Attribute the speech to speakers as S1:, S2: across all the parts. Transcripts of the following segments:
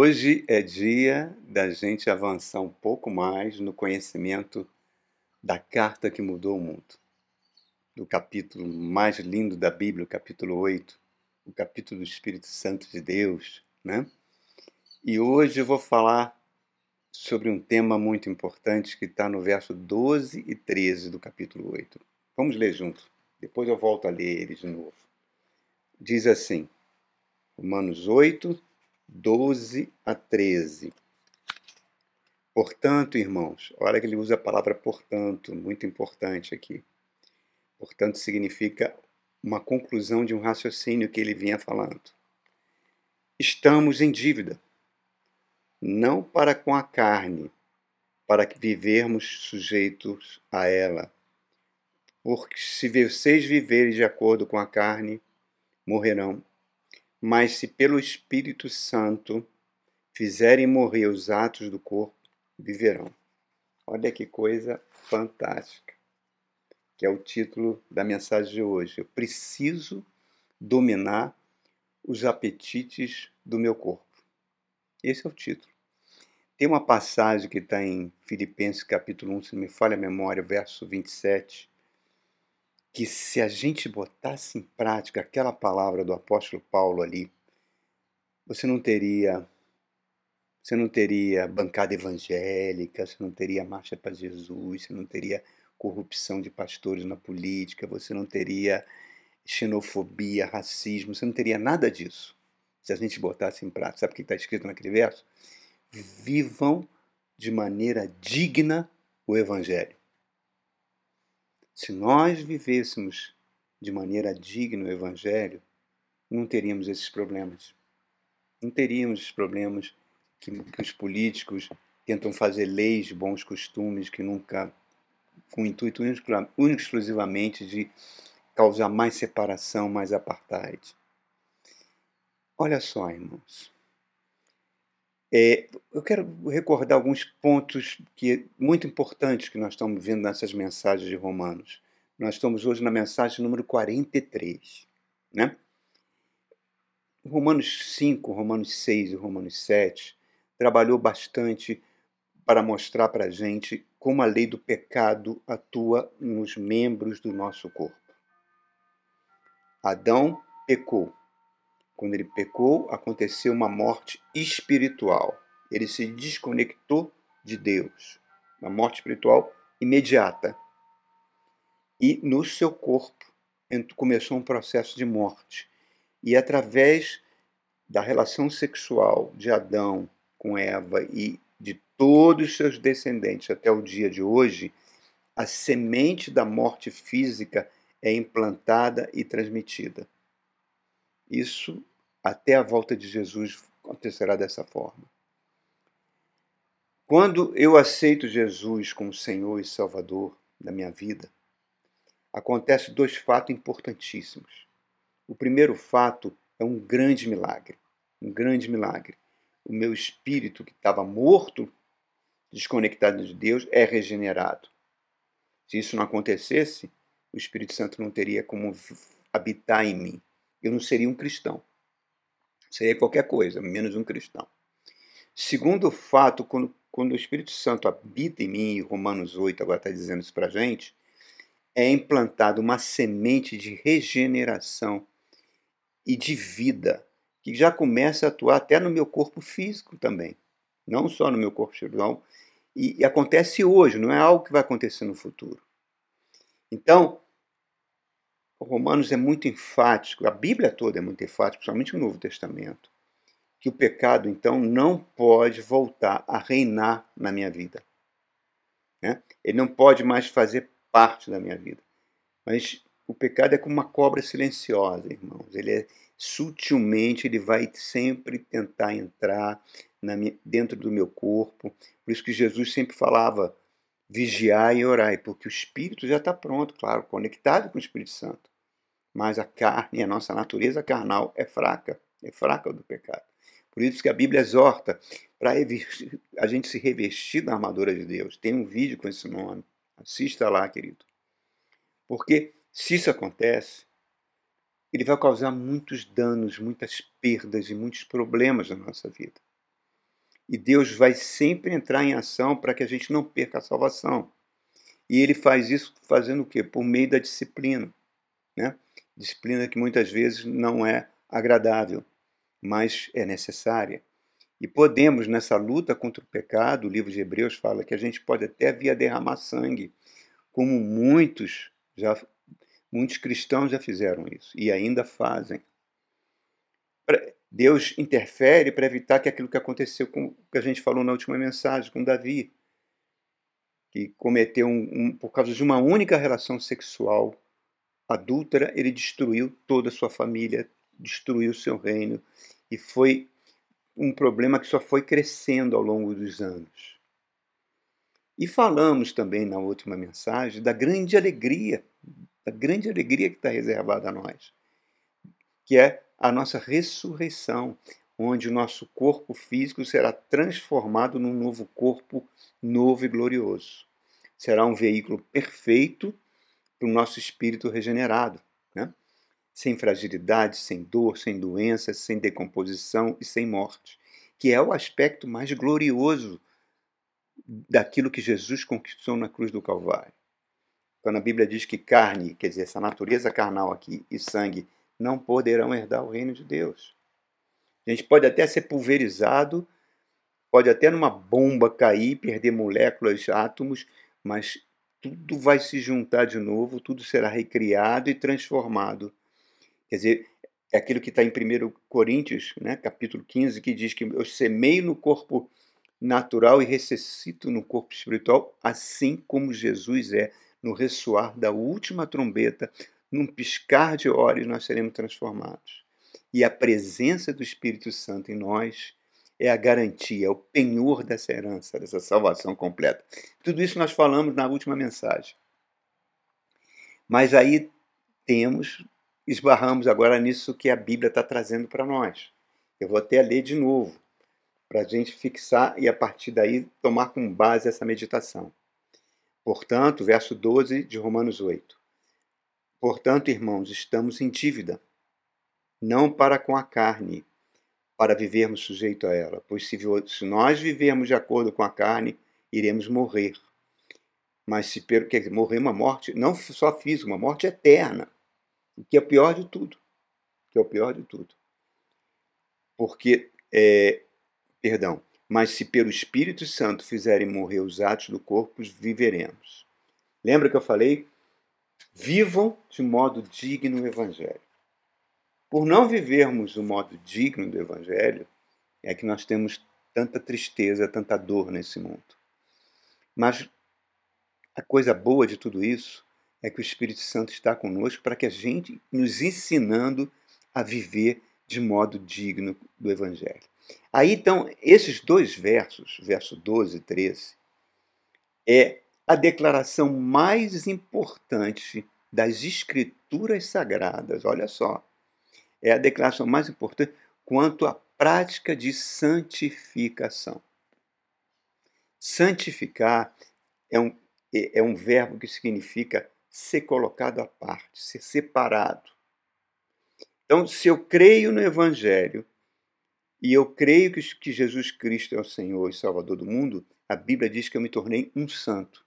S1: Hoje é dia da gente avançar um pouco mais no conhecimento da carta que mudou o mundo. Do capítulo mais lindo da Bíblia, o capítulo 8, o capítulo do Espírito Santo de Deus, né? E hoje eu vou falar sobre um tema muito importante que está no verso 12 e 13 do capítulo 8. Vamos ler junto. Depois eu volto a ler eles de novo. Diz assim, Romanos 8, 12 a 13. Portanto, irmãos, olha que ele usa a palavra portanto, muito importante aqui. Portanto, significa uma conclusão de um raciocínio que ele vinha falando. Estamos em dívida, não para com a carne, para que vivermos sujeitos a ela. Porque se vocês viverem de acordo com a carne, morrerão mas se pelo Espírito Santo fizerem morrer os atos do corpo, viverão. Olha que coisa fantástica, que é o título da mensagem de hoje. Eu preciso dominar os apetites do meu corpo. Esse é o título. Tem uma passagem que está em Filipenses capítulo 1, se não me falha a memória, verso 27, que se a gente botasse em prática aquela palavra do apóstolo Paulo ali, você não teria você não teria bancada evangélica, você não teria marcha para Jesus, você não teria corrupção de pastores na política, você não teria xenofobia, racismo, você não teria nada disso. Se a gente botasse em prática, sabe o que está escrito naquele verso? Vivam de maneira digna o evangelho. Se nós vivêssemos de maneira digna o Evangelho, não teríamos esses problemas. Não teríamos esses problemas que, que os políticos tentam fazer leis bons costumes que nunca, com o intuito único exclusivamente de causar mais separação, mais apartheid. Olha só, irmãos. É, eu quero recordar alguns pontos que muito importantes que nós estamos vendo nessas mensagens de Romanos. Nós estamos hoje na mensagem número 43, né? Romanos 5, Romanos 6 e Romanos 7 trabalhou bastante para mostrar para a gente como a lei do pecado atua nos membros do nosso corpo. Adão pecou, quando ele pecou, aconteceu uma morte espiritual. Ele se desconectou de Deus. Uma morte espiritual imediata. E no seu corpo começou um processo de morte. E através da relação sexual de Adão com Eva e de todos os seus descendentes até o dia de hoje, a semente da morte física é implantada e transmitida. Isso, até a volta de Jesus, acontecerá dessa forma. Quando eu aceito Jesus como Senhor e Salvador da minha vida, acontecem dois fatos importantíssimos. O primeiro fato é um grande milagre, um grande milagre. O meu espírito que estava morto, desconectado de Deus, é regenerado. Se isso não acontecesse, o Espírito Santo não teria como habitar em mim eu não seria um cristão. Seria qualquer coisa, menos um cristão. Segundo fato, quando, quando o Espírito Santo habita em mim, Romanos 8 agora está dizendo isso para a gente, é implantada uma semente de regeneração e de vida, que já começa a atuar até no meu corpo físico também, não só no meu corpo espiritual, e, e acontece hoje, não é algo que vai acontecer no futuro. Então, Romanos é muito enfático, a Bíblia toda é muito enfática, principalmente o Novo Testamento, que o pecado, então, não pode voltar a reinar na minha vida. Né? Ele não pode mais fazer parte da minha vida. Mas o pecado é como uma cobra silenciosa, irmãos. Ele é sutilmente, ele vai sempre tentar entrar minha, dentro do meu corpo. Por isso que Jesus sempre falava: vigiai e orai, porque o espírito já está pronto, claro, conectado com o Espírito Santo. Mas a carne, a nossa natureza carnal é fraca, é fraca do pecado. Por isso que a Bíblia exorta para a gente se revestir da armadura de Deus. Tem um vídeo com esse nome. Assista lá, querido. Porque se isso acontece, ele vai causar muitos danos, muitas perdas e muitos problemas na nossa vida. E Deus vai sempre entrar em ação para que a gente não perca a salvação. E ele faz isso fazendo o quê? Por meio da disciplina. Né? Disciplina que muitas vezes não é agradável, mas é necessária. E podemos, nessa luta contra o pecado, o livro de Hebreus fala que a gente pode até vir a derramar sangue, como muitos já muitos cristãos já fizeram isso e ainda fazem. Deus interfere para evitar que aquilo que aconteceu com que a gente falou na última mensagem com Davi, que cometeu um, um, por causa de uma única relação sexual adúltera, ele destruiu toda a sua família, destruiu seu reino e foi um problema que só foi crescendo ao longo dos anos. E falamos também na última mensagem da grande alegria, da grande alegria que está reservada a nós, que é a nossa ressurreição, onde o nosso corpo físico será transformado num novo corpo novo e glorioso. Será um veículo perfeito para o nosso espírito regenerado, né? sem fragilidade, sem dor, sem doenças, sem decomposição e sem morte, que é o aspecto mais glorioso daquilo que Jesus conquistou na cruz do Calvário. Quando a Bíblia diz que carne, quer dizer, essa natureza carnal aqui, e sangue, não poderão herdar o reino de Deus. A gente pode até ser pulverizado, pode até numa bomba cair, perder moléculas, átomos, mas tudo vai se juntar de novo, tudo será recriado e transformado Quer dizer, é aquilo que está em 1 Coríntios, né, capítulo 15, que diz que eu semeio no corpo natural e ressuscito no corpo espiritual, assim como Jesus é, no ressoar da última trombeta, num piscar de olhos nós seremos transformados. E a presença do Espírito Santo em nós é a garantia, é o penhor dessa herança, dessa salvação completa. Tudo isso nós falamos na última mensagem. Mas aí temos esbarramos agora nisso que a Bíblia está trazendo para nós. Eu vou até ler de novo, para a gente fixar e a partir daí tomar como base essa meditação. Portanto, verso 12 de Romanos 8. Portanto, irmãos, estamos em dívida, não para com a carne, para vivermos sujeito a ela, pois se, se nós vivermos de acordo com a carne, iremos morrer. Mas se quer dizer, morrer uma morte não só física, uma morte eterna o que é pior de tudo. Que é o pior de tudo. Porque, é, perdão, mas se pelo Espírito Santo fizerem morrer os atos do corpo, viveremos. Lembra que eu falei? Vivam de modo digno o Evangelho. Por não vivermos o modo digno do Evangelho, é que nós temos tanta tristeza, tanta dor nesse mundo. Mas a coisa boa de tudo isso é que o Espírito Santo está conosco para que a gente nos ensinando a viver de modo digno do Evangelho. Aí então, esses dois versos, verso 12 e 13, é a declaração mais importante das Escrituras Sagradas. Olha só. É a declaração mais importante quanto à prática de santificação. Santificar é um, é, é um verbo que significa ser colocado à parte, ser separado. Então, se eu creio no Evangelho e eu creio que Jesus Cristo é o Senhor e Salvador do mundo, a Bíblia diz que eu me tornei um santo.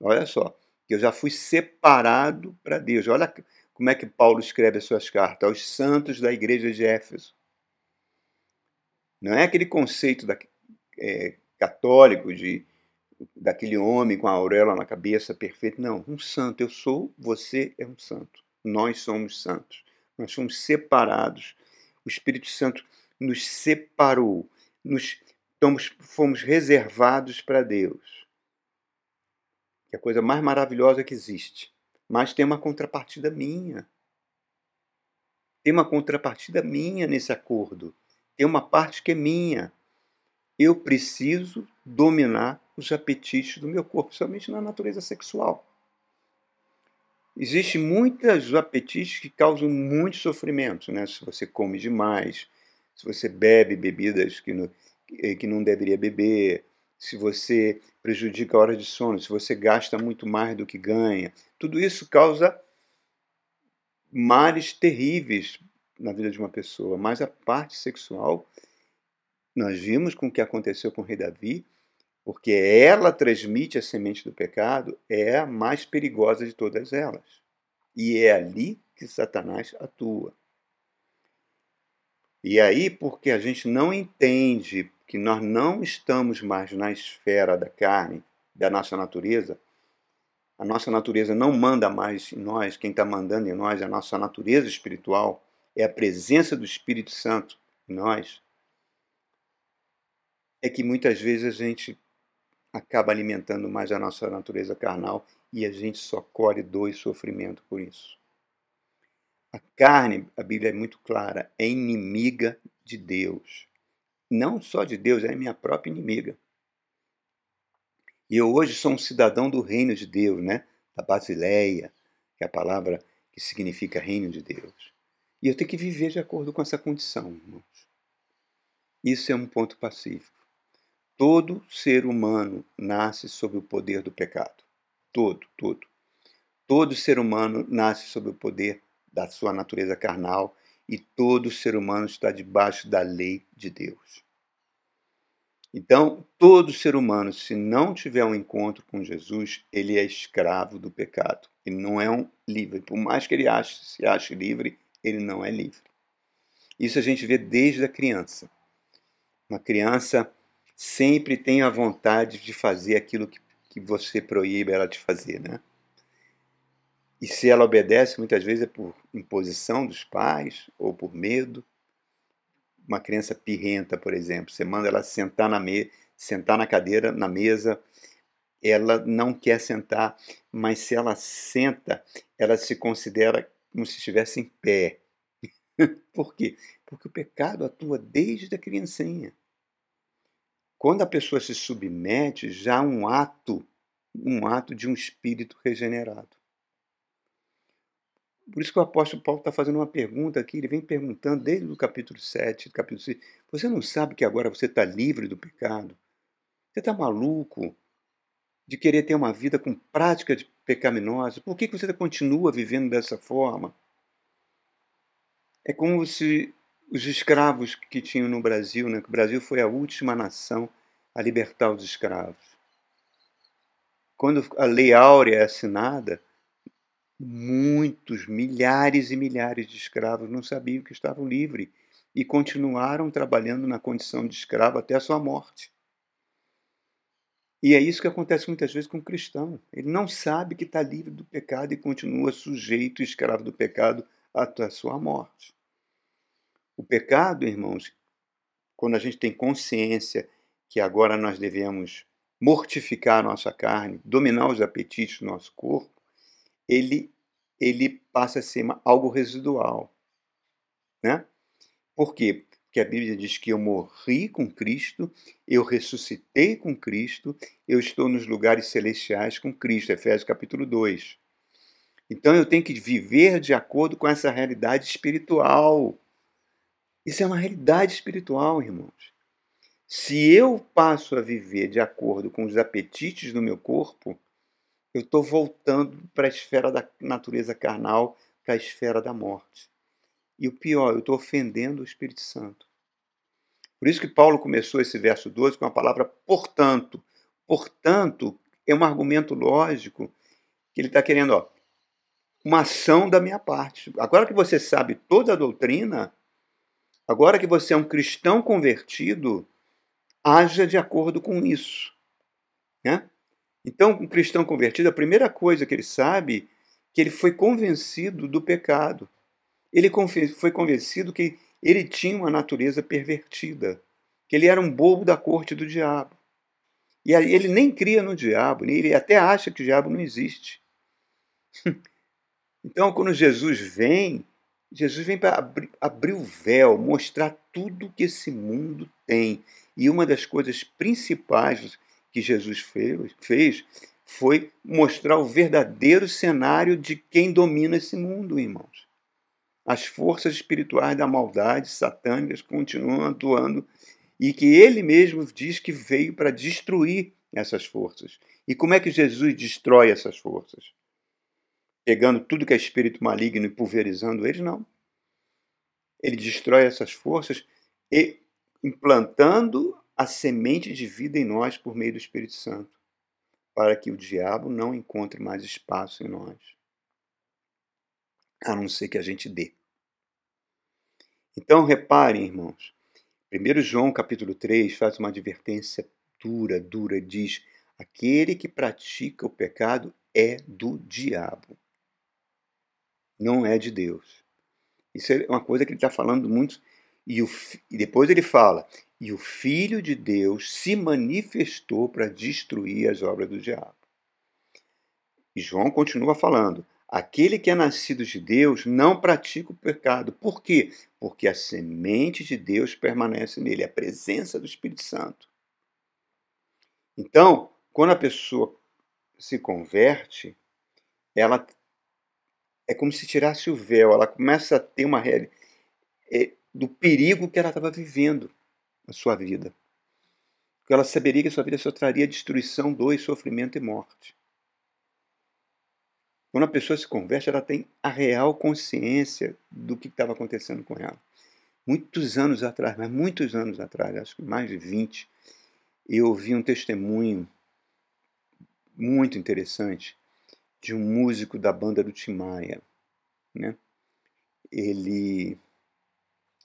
S1: Olha só, que eu já fui separado para Deus. Olha como é que Paulo escreve as suas cartas aos santos da igreja de Éfeso. Não é aquele conceito da, é, católico de daquele homem com a auréola na cabeça, perfeito. Não, um santo. Eu sou, você é um santo. Nós somos santos. Nós somos separados. O Espírito Santo nos separou. Nos fomos reservados para Deus. Que é a coisa mais maravilhosa que existe. Mas tem uma contrapartida minha. Tem uma contrapartida minha nesse acordo. Tem uma parte que é minha. Eu preciso dominar os apetites do meu corpo, somente na natureza sexual. Existem muitos apetites que causam muito sofrimento, né? Se você come demais, se você bebe bebidas que não, que não deveria beber, se você prejudica a hora de sono, se você gasta muito mais do que ganha, tudo isso causa males terríveis na vida de uma pessoa. Mas a parte sexual nós vimos com o que aconteceu com o rei Davi, porque ela transmite a semente do pecado, é a mais perigosa de todas elas. E é ali que Satanás atua. E aí, porque a gente não entende que nós não estamos mais na esfera da carne, da nossa natureza, a nossa natureza não manda mais em nós, quem está mandando em nós é a nossa natureza espiritual, é a presença do Espírito Santo em nós, é que muitas vezes a gente acaba alimentando mais a nossa natureza carnal e a gente só colhe dor e sofrimento por isso. A carne, a Bíblia é muito clara, é inimiga de Deus. Não só de Deus, é minha própria inimiga. E eu hoje sou um cidadão do reino de Deus, né? Da Basileia, que é a palavra que significa reino de Deus. E eu tenho que viver de acordo com essa condição, irmãos. Isso é um ponto pacífico. Todo ser humano nasce sob o poder do pecado. Todo, todo. Todo ser humano nasce sob o poder da sua natureza carnal e todo ser humano está debaixo da lei de Deus. Então, todo ser humano, se não tiver um encontro com Jesus, ele é escravo do pecado. Ele não é um livre. Por mais que ele ache, se ache livre, ele não é livre. Isso a gente vê desde a criança. Uma criança sempre tem a vontade de fazer aquilo que, que você proíbe ela de fazer, né? E se ela obedece, muitas vezes é por imposição dos pais ou por medo uma criança pirrenta, por exemplo, você manda ela sentar na, me sentar na cadeira, na mesa, ela não quer sentar, mas se ela senta, ela se considera como se estivesse em pé. por quê? Porque o pecado atua desde a criancinha. Quando a pessoa se submete, já há um ato, um ato de um espírito regenerado. Por isso que o apóstolo Paulo está fazendo uma pergunta aqui, ele vem perguntando desde o capítulo 7, capítulo 6. Você não sabe que agora você está livre do pecado? Você está maluco de querer ter uma vida com prática de pecaminosa? Por que, que você continua vivendo dessa forma? É como se os escravos que tinham no Brasil, né? o Brasil foi a última nação a libertar os escravos. Quando a Lei Áurea é assinada, muitos, milhares e milhares de escravos não sabiam que estavam livres e continuaram trabalhando na condição de escravo até a sua morte. E é isso que acontece muitas vezes com o cristão. Ele não sabe que está livre do pecado e continua sujeito, escravo do pecado até a sua morte. O pecado, irmãos, quando a gente tem consciência que agora nós devemos mortificar nossa carne, dominar os apetites do nosso corpo, ele, ele passa a ser algo residual. Né? Por quê? Porque a Bíblia diz que eu morri com Cristo, eu ressuscitei com Cristo, eu estou nos lugares celestiais com Cristo. Efésios capítulo 2. Então eu tenho que viver de acordo com essa realidade espiritual. Isso é uma realidade espiritual, irmãos. Se eu passo a viver de acordo com os apetites do meu corpo, eu estou voltando para a esfera da natureza carnal, para a esfera da morte. E o pior, eu estou ofendendo o Espírito Santo. Por isso que Paulo começou esse verso 12 com a palavra portanto. Portanto, é um argumento lógico que ele está querendo, ó, uma ação da minha parte. Agora que você sabe toda a doutrina, agora que você é um cristão convertido, haja de acordo com isso. Né? Então, um cristão convertido, a primeira coisa que ele sabe que ele foi convencido do pecado. Ele foi convencido que ele tinha uma natureza pervertida, que ele era um bobo da corte do diabo. E ele nem cria no diabo, ele até acha que o diabo não existe. Então, quando Jesus vem, Jesus vem para abrir, abrir o véu, mostrar tudo que esse mundo tem. E uma das coisas principais que Jesus fez, foi mostrar o verdadeiro cenário de quem domina esse mundo, irmãos. As forças espirituais da maldade satânicas continuam atuando e que ele mesmo diz que veio para destruir essas forças. E como é que Jesus destrói essas forças? Pegando tudo que é espírito maligno e pulverizando eles? Não. Ele destrói essas forças e implantando a semente de vida em nós por meio do Espírito Santo, para que o diabo não encontre mais espaço em nós, a não ser que a gente dê. Então, reparem, irmãos, 1 João capítulo 3 faz uma advertência dura, dura, diz: aquele que pratica o pecado é do diabo, não é de Deus. Isso é uma coisa que ele está falando muito. E, o, e depois ele fala: e o Filho de Deus se manifestou para destruir as obras do diabo. E João continua falando: aquele que é nascido de Deus não pratica o pecado. Por quê? Porque a semente de Deus permanece nele, a presença do Espírito Santo. Então, quando a pessoa se converte, ela é como se tirasse o véu, ela começa a ter uma realidade é, do perigo que ela estava vivendo na sua vida. Porque ela saberia que a sua vida só traria destruição, dor, sofrimento e morte. Quando a pessoa se converte, ela tem a real consciência do que estava acontecendo com ela. Muitos anos atrás, mas muitos anos atrás, acho que mais de 20, eu ouvi um testemunho muito interessante de um músico da banda do Tim Maia. Né? Ele,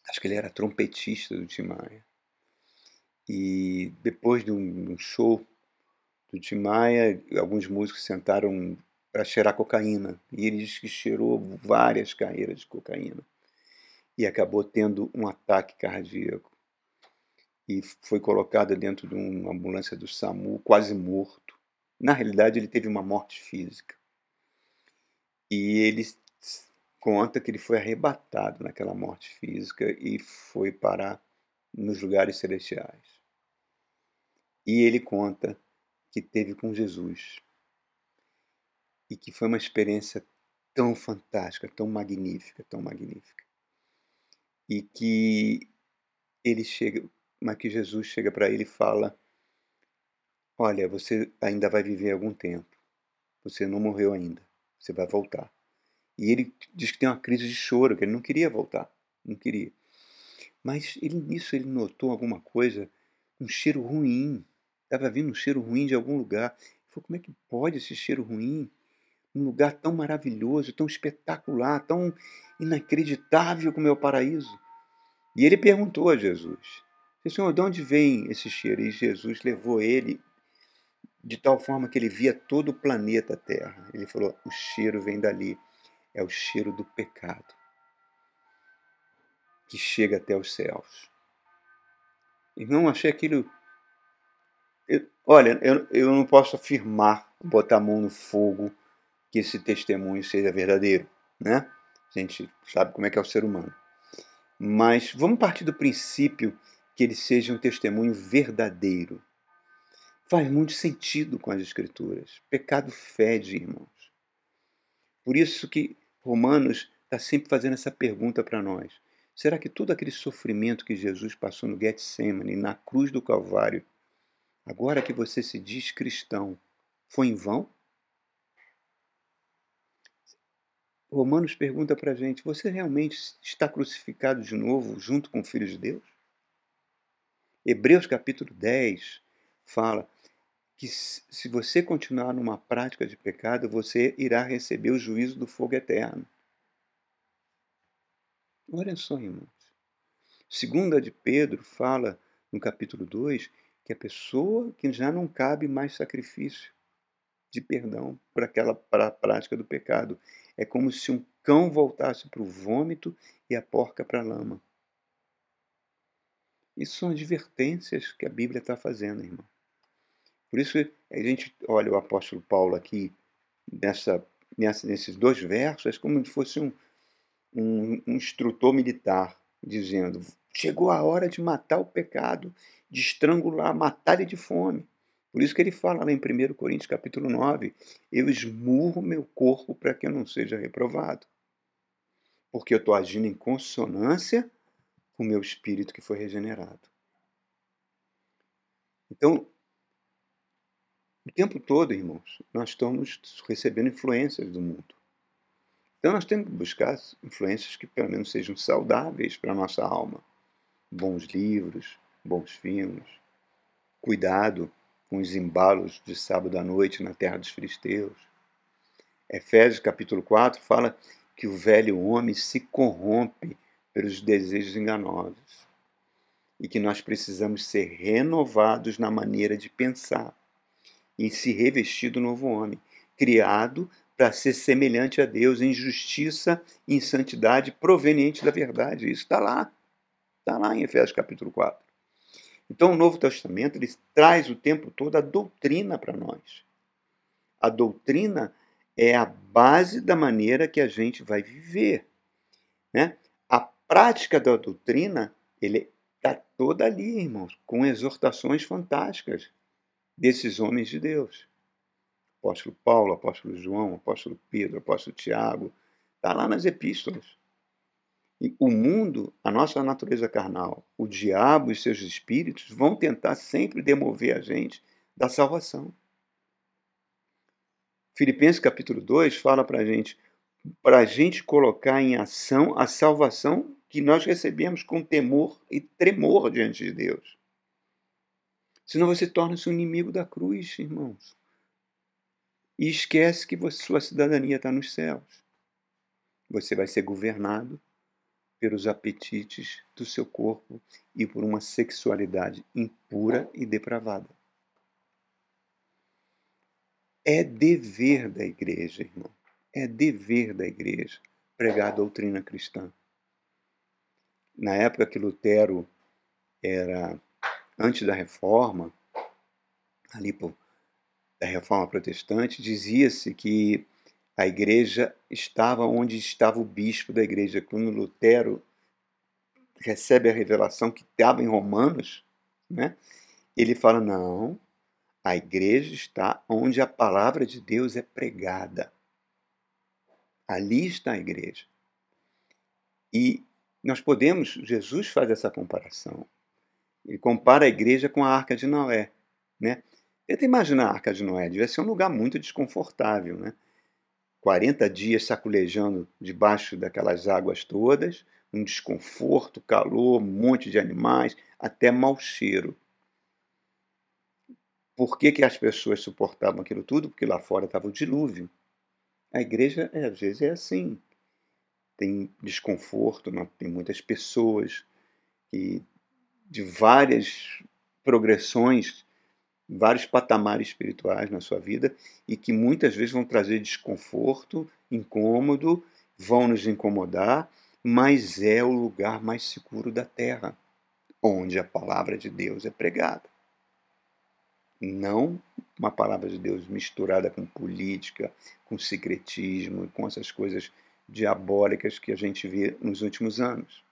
S1: acho que ele era trompetista do Tim Maia. E depois de um show do Tim Maia, alguns músicos sentaram para cheirar cocaína. E ele disse que cheirou várias carreiras de cocaína. E acabou tendo um ataque cardíaco. E foi colocado dentro de uma ambulância do SAMU, quase morto. Na realidade, ele teve uma morte física. E ele conta que ele foi arrebatado naquela morte física e foi parar nos lugares celestiais. E ele conta que teve com Jesus e que foi uma experiência tão fantástica, tão magnífica, tão magnífica. E que ele chega, mas que Jesus chega para ele e fala: Olha, você ainda vai viver algum tempo. Você não morreu ainda você vai voltar. E ele diz que tem uma crise de choro, que ele não queria voltar, não queria. Mas ele, nisso ele notou alguma coisa, um cheiro ruim. Estava vindo um cheiro ruim de algum lugar. Ele falou, como é que pode esse cheiro ruim? Um lugar tão maravilhoso, tão espetacular, tão inacreditável como é o paraíso. E ele perguntou a Jesus, Senhor, de onde vem esse cheiro? E Jesus levou ele de tal forma que ele via todo o planeta Terra. Ele falou: o cheiro vem dali, é o cheiro do pecado que chega até os céus. Irmão, achei aquilo. Eu, olha, eu, eu não posso afirmar, botar a mão no fogo, que esse testemunho seja verdadeiro, né? A gente sabe como é que é o ser humano. Mas vamos partir do princípio que ele seja um testemunho verdadeiro faz muito sentido com as Escrituras. Pecado fede, irmãos. Por isso que Romanos está sempre fazendo essa pergunta para nós. Será que todo aquele sofrimento que Jesus passou no Getsemane, na cruz do Calvário, agora que você se diz cristão, foi em vão? Romanos pergunta para a gente: você realmente está crucificado de novo junto com o Filho de Deus? Hebreus capítulo 10 fala: que se você continuar numa prática de pecado, você irá receber o juízo do fogo eterno. Olha só, irmãos. Segunda de Pedro fala no capítulo 2 que a pessoa que já não cabe mais sacrifício de perdão para aquela para a prática do pecado. É como se um cão voltasse para o vômito e a porca para a lama. Isso são advertências que a Bíblia está fazendo, irmão. Por isso a gente olha o apóstolo Paulo aqui nessa, nessa nesses dois versos, é como se fosse um, um, um instrutor militar dizendo: chegou a hora de matar o pecado, de estrangular, matar ele de fome. Por isso que ele fala lá em 1 Coríntios capítulo 9, eu esmurro meu corpo para que eu não seja reprovado. Porque eu estou agindo em consonância com o meu espírito que foi regenerado. Então, o tempo todo, irmãos, nós estamos recebendo influências do mundo. Então nós temos que buscar influências que pelo menos sejam saudáveis para a nossa alma. Bons livros, bons filmes, cuidado com os embalos de sábado à noite na terra dos filisteus. Efésios capítulo 4 fala que o velho homem se corrompe pelos desejos enganosos e que nós precisamos ser renovados na maneira de pensar e se revestir do novo homem, criado para ser semelhante a Deus em justiça e em santidade proveniente da verdade. Isso está lá. Está lá em Efésios capítulo 4. Então o Novo Testamento ele traz o tempo todo a doutrina para nós. A doutrina é a base da maneira que a gente vai viver. Né? A prática da doutrina ele está toda ali, irmãos, com exortações fantásticas desses homens de Deus. Apóstolo Paulo, apóstolo João, apóstolo Pedro, apóstolo Tiago, está lá nas epístolas. E o mundo, a nossa natureza carnal, o diabo e seus espíritos vão tentar sempre demover a gente da salvação. Filipenses capítulo 2 fala para a gente, para a gente colocar em ação a salvação que nós recebemos com temor e tremor diante de Deus. Senão você torna-se um inimigo da cruz, irmãos. E esquece que você, sua cidadania está nos céus. Você vai ser governado pelos apetites do seu corpo e por uma sexualidade impura e depravada. É dever da igreja, irmão. É dever da igreja pregar a doutrina cristã. Na época que Lutero era antes da reforma, ali por, da reforma protestante, dizia-se que a igreja estava onde estava o bispo da igreja. Quando Lutero recebe a revelação que estava em Romanos, né? ele fala: não, a igreja está onde a palavra de Deus é pregada. Ali está a igreja. E nós podemos, Jesus faz essa comparação. Ele compara a igreja com a arca de Noé. Né? Tenta imaginar a arca de Noé, devia ser um lugar muito desconfortável. Né? 40 dias saculejando debaixo daquelas águas todas, um desconforto, calor, um monte de animais, até mau cheiro. Por que, que as pessoas suportavam aquilo tudo? Porque lá fora estava o dilúvio. A igreja, é, às vezes, é assim. Tem desconforto, não? tem muitas pessoas que, de várias progressões vários patamares espirituais na sua vida e que muitas vezes vão trazer desconforto, incômodo, vão nos incomodar, mas é o lugar mais seguro da terra, onde a palavra de Deus é pregada. Não uma palavra de Deus misturada com política, com secretismo, com essas coisas diabólicas que a gente vê nos últimos anos.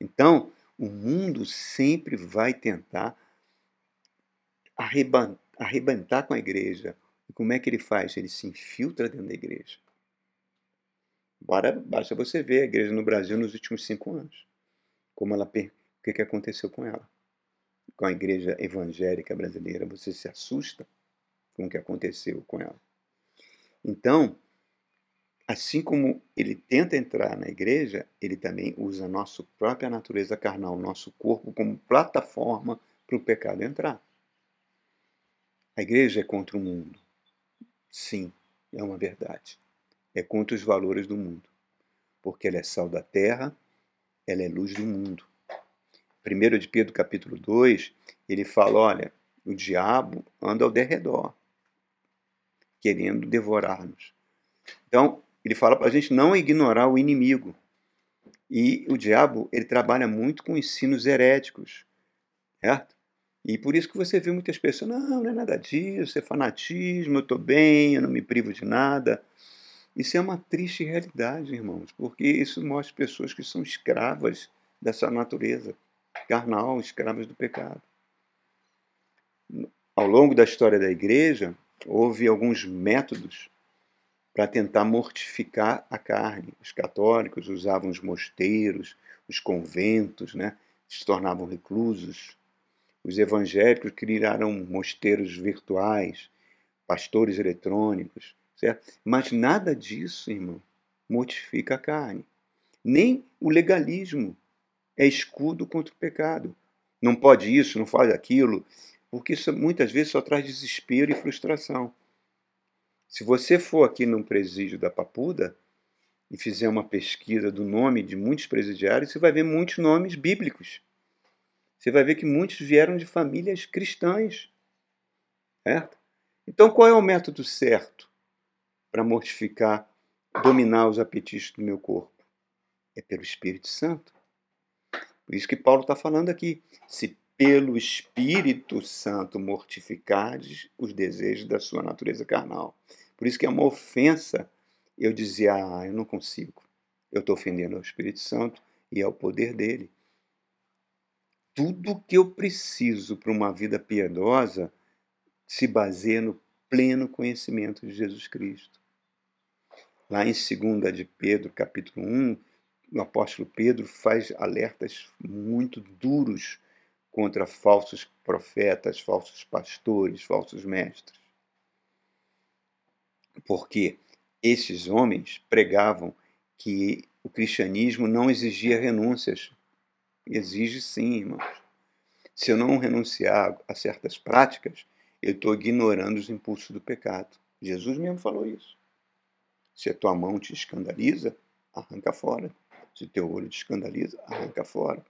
S1: Então, o mundo sempre vai tentar arrebentar com a igreja. E como é que ele faz? Ele se infiltra dentro da igreja. Bora, basta você ver a igreja no Brasil nos últimos cinco anos. Como ela, o que, que aconteceu com ela? Com a igreja evangélica brasileira, você se assusta com o que aconteceu com ela. Então, assim como ele tenta entrar na igreja, ele também usa a nossa própria natureza carnal, nosso corpo, como plataforma para o pecado entrar. A igreja é contra o mundo. Sim, é uma verdade. É contra os valores do mundo. Porque ela é sal da terra, ela é luz do mundo. 1 de Pedro capítulo 2, ele fala, olha, o diabo anda ao derredor, querendo devorar-nos. Então, ele fala para a gente não ignorar o inimigo. E o diabo, ele trabalha muito com ensinos heréticos, certo? E por isso que você vê muitas pessoas, não, não é nada disso, é fanatismo, eu estou bem, eu não me privo de nada. Isso é uma triste realidade, irmãos, porque isso mostra pessoas que são escravas dessa natureza carnal, escravas do pecado. Ao longo da história da igreja, houve alguns métodos para tentar mortificar a carne. Os católicos usavam os mosteiros, os conventos, né? se tornavam reclusos os evangélicos criaram mosteiros virtuais, pastores eletrônicos, certo? Mas nada disso, irmão, mortifica a carne. Nem o legalismo é escudo contra o pecado. não pode isso, não faz aquilo, porque isso muitas vezes só traz desespero e frustração. Se você for aqui num presídio da Papuda e fizer uma pesquisa do nome de muitos presidiários, você vai ver muitos nomes bíblicos. Você vai ver que muitos vieram de famílias cristãs. Certo? Então, qual é o método certo para mortificar, dominar os apetites do meu corpo? É pelo Espírito Santo. Por isso que Paulo está falando aqui. Se pelo Espírito Santo mortificardes os desejos da sua natureza carnal. Por isso que é uma ofensa eu dizia, ah, eu não consigo. Eu estou ofendendo ao Espírito Santo e ao poder dele. Tudo que eu preciso para uma vida piedosa se baseia no pleno conhecimento de Jesus Cristo. Lá em 2 de Pedro, capítulo 1, o apóstolo Pedro faz alertas muito duros contra falsos profetas, falsos pastores, falsos mestres. Porque esses homens pregavam que o cristianismo não exigia renúncias. Exige sim, irmãos. Se eu não renunciar a certas práticas, eu estou ignorando os impulsos do pecado. Jesus mesmo falou isso. Se a tua mão te escandaliza, arranca fora. Se teu olho te escandaliza, arranca fora.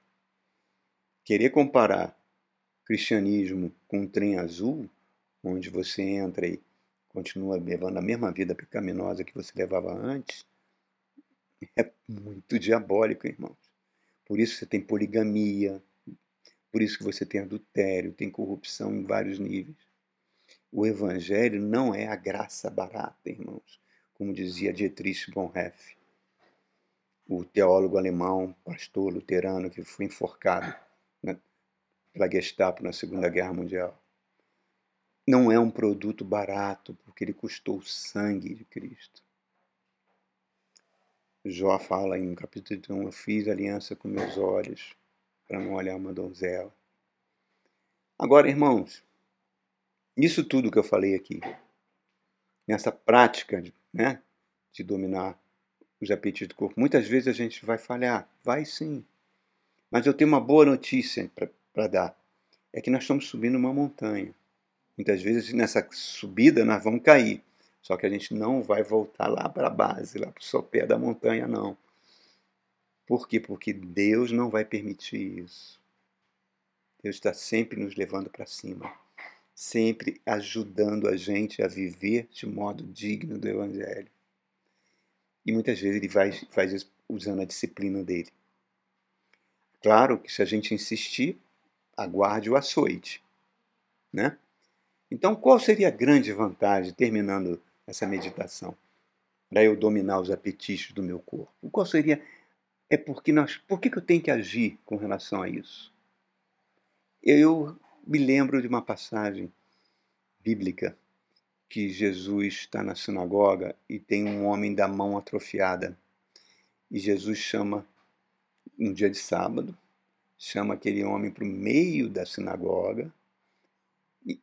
S1: Querer comparar cristianismo com um trem azul, onde você entra e continua levando a mesma vida pecaminosa que você levava antes, é muito diabólico, irmãos. Por isso você tem poligamia, por isso que você tem adultério, tem corrupção em vários níveis. O evangelho não é a graça barata, irmãos, como dizia Dietrich Bonhoeffer o teólogo alemão, pastor luterano, que foi enforcado pela Gestapo na Segunda Guerra Mundial. Não é um produto barato, porque ele custou o sangue de Cristo. Jó fala em capítulo 1, eu fiz aliança com meus olhos para não olhar uma donzela. Agora, irmãos, isso tudo que eu falei aqui, nessa prática né, de dominar os apetites do corpo. Muitas vezes a gente vai falhar, vai sim. Mas eu tenho uma boa notícia para dar: é que nós estamos subindo uma montanha. Muitas vezes nessa subida nós vamos cair, só que a gente não vai voltar lá para a base, lá para o sopé da montanha, não. Por quê? Porque Deus não vai permitir isso. Deus está sempre nos levando para cima, sempre ajudando a gente a viver de modo digno do Evangelho. E muitas vezes ele vai, faz isso usando a disciplina dele. Claro que se a gente insistir, aguarde o açoite. Né? Então, qual seria a grande vantagem, terminando essa meditação, para eu dominar os apetites do meu corpo? Qual seria. É porque nós. Por que, que eu tenho que agir com relação a isso? Eu me lembro de uma passagem bíblica que Jesus está na sinagoga e tem um homem da mão atrofiada. E Jesus chama, um dia de sábado, chama aquele homem para o meio da sinagoga. E,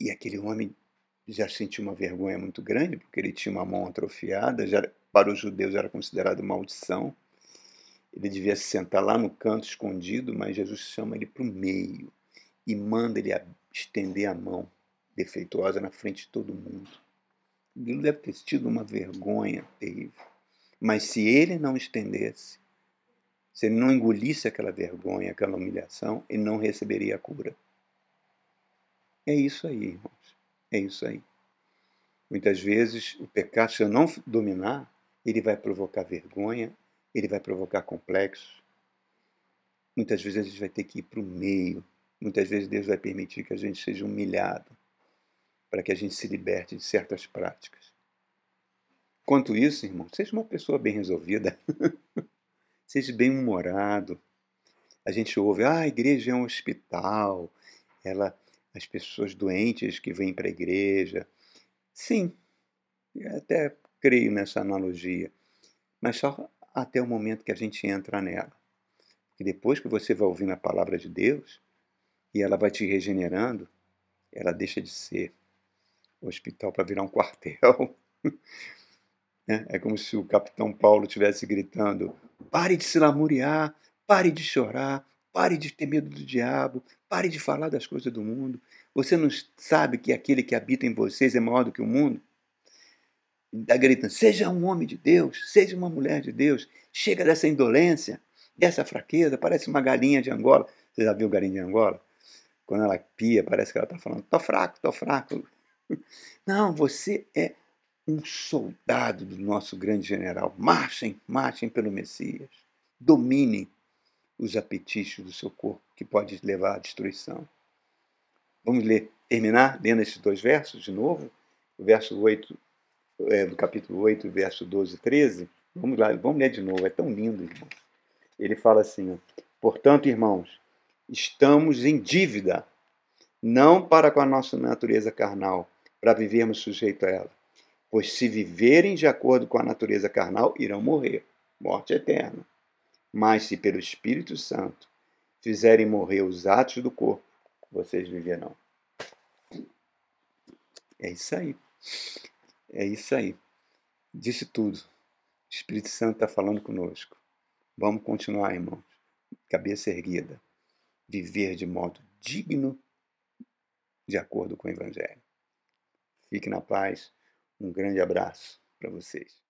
S1: e aquele homem já sentiu uma vergonha muito grande, porque ele tinha uma mão atrofiada, já, para os judeus era considerado maldição. Ele devia se sentar lá no canto escondido, mas Jesus chama ele para o meio e manda ele estender a mão defeituosa na frente de todo mundo. Ele deve ter tido uma vergonha terrível. Mas se ele não estendesse, se ele não engolisse aquela vergonha, aquela humilhação, ele não receberia a cura. É isso aí, irmãos. É isso aí. Muitas vezes o pecado, se eu não dominar, ele vai provocar vergonha, ele vai provocar complexos. Muitas vezes a gente vai ter que ir para o meio. Muitas vezes Deus vai permitir que a gente seja humilhado para que a gente se liberte de certas práticas. Quanto isso, irmão, seja uma pessoa bem resolvida, seja bem-humorado. A gente ouve, ah, a igreja é um hospital, ela, as pessoas doentes que vêm para a igreja. Sim, até creio nessa analogia, mas só até o momento que a gente entra nela. E depois que você vai ouvindo a palavra de Deus e ela vai te regenerando, ela deixa de ser hospital para virar um quartel. É, é como se o capitão Paulo estivesse gritando: pare de se lamuriar, pare de chorar, Pare de ter medo do diabo. Pare de falar das coisas do mundo. Você não sabe que aquele que habita em vocês é maior do que o mundo? Está gritando: seja um homem de Deus, seja uma mulher de Deus. Chega dessa indolência, dessa fraqueza. Parece uma galinha de Angola. Você já viu galinha de Angola? Quando ela pia, parece que ela está falando: tô fraco, tô fraco. Não, você é um soldado do nosso grande general. Marchem, marchem pelo Messias. Dominem os apetites do seu corpo, que pode levar à destruição. Vamos ler, terminar lendo esses dois versos de novo? O verso 8, é, do capítulo 8, verso 12 e 13. Vamos lá, vamos ler de novo, é tão lindo, irmão. Ele fala assim: ó, Portanto, irmãos, estamos em dívida, não para com a nossa natureza carnal, para vivermos sujeito a ela. Pois se viverem de acordo com a natureza carnal, irão morrer, morte eterna. Mas se pelo Espírito Santo fizerem morrer os atos do corpo, vocês viverão. É isso aí. É isso aí. Disse tudo. O Espírito Santo está falando conosco. Vamos continuar, irmãos. Cabeça erguida. Viver de modo digno, de acordo com o Evangelho. Fique na paz. Um grande abraço para vocês.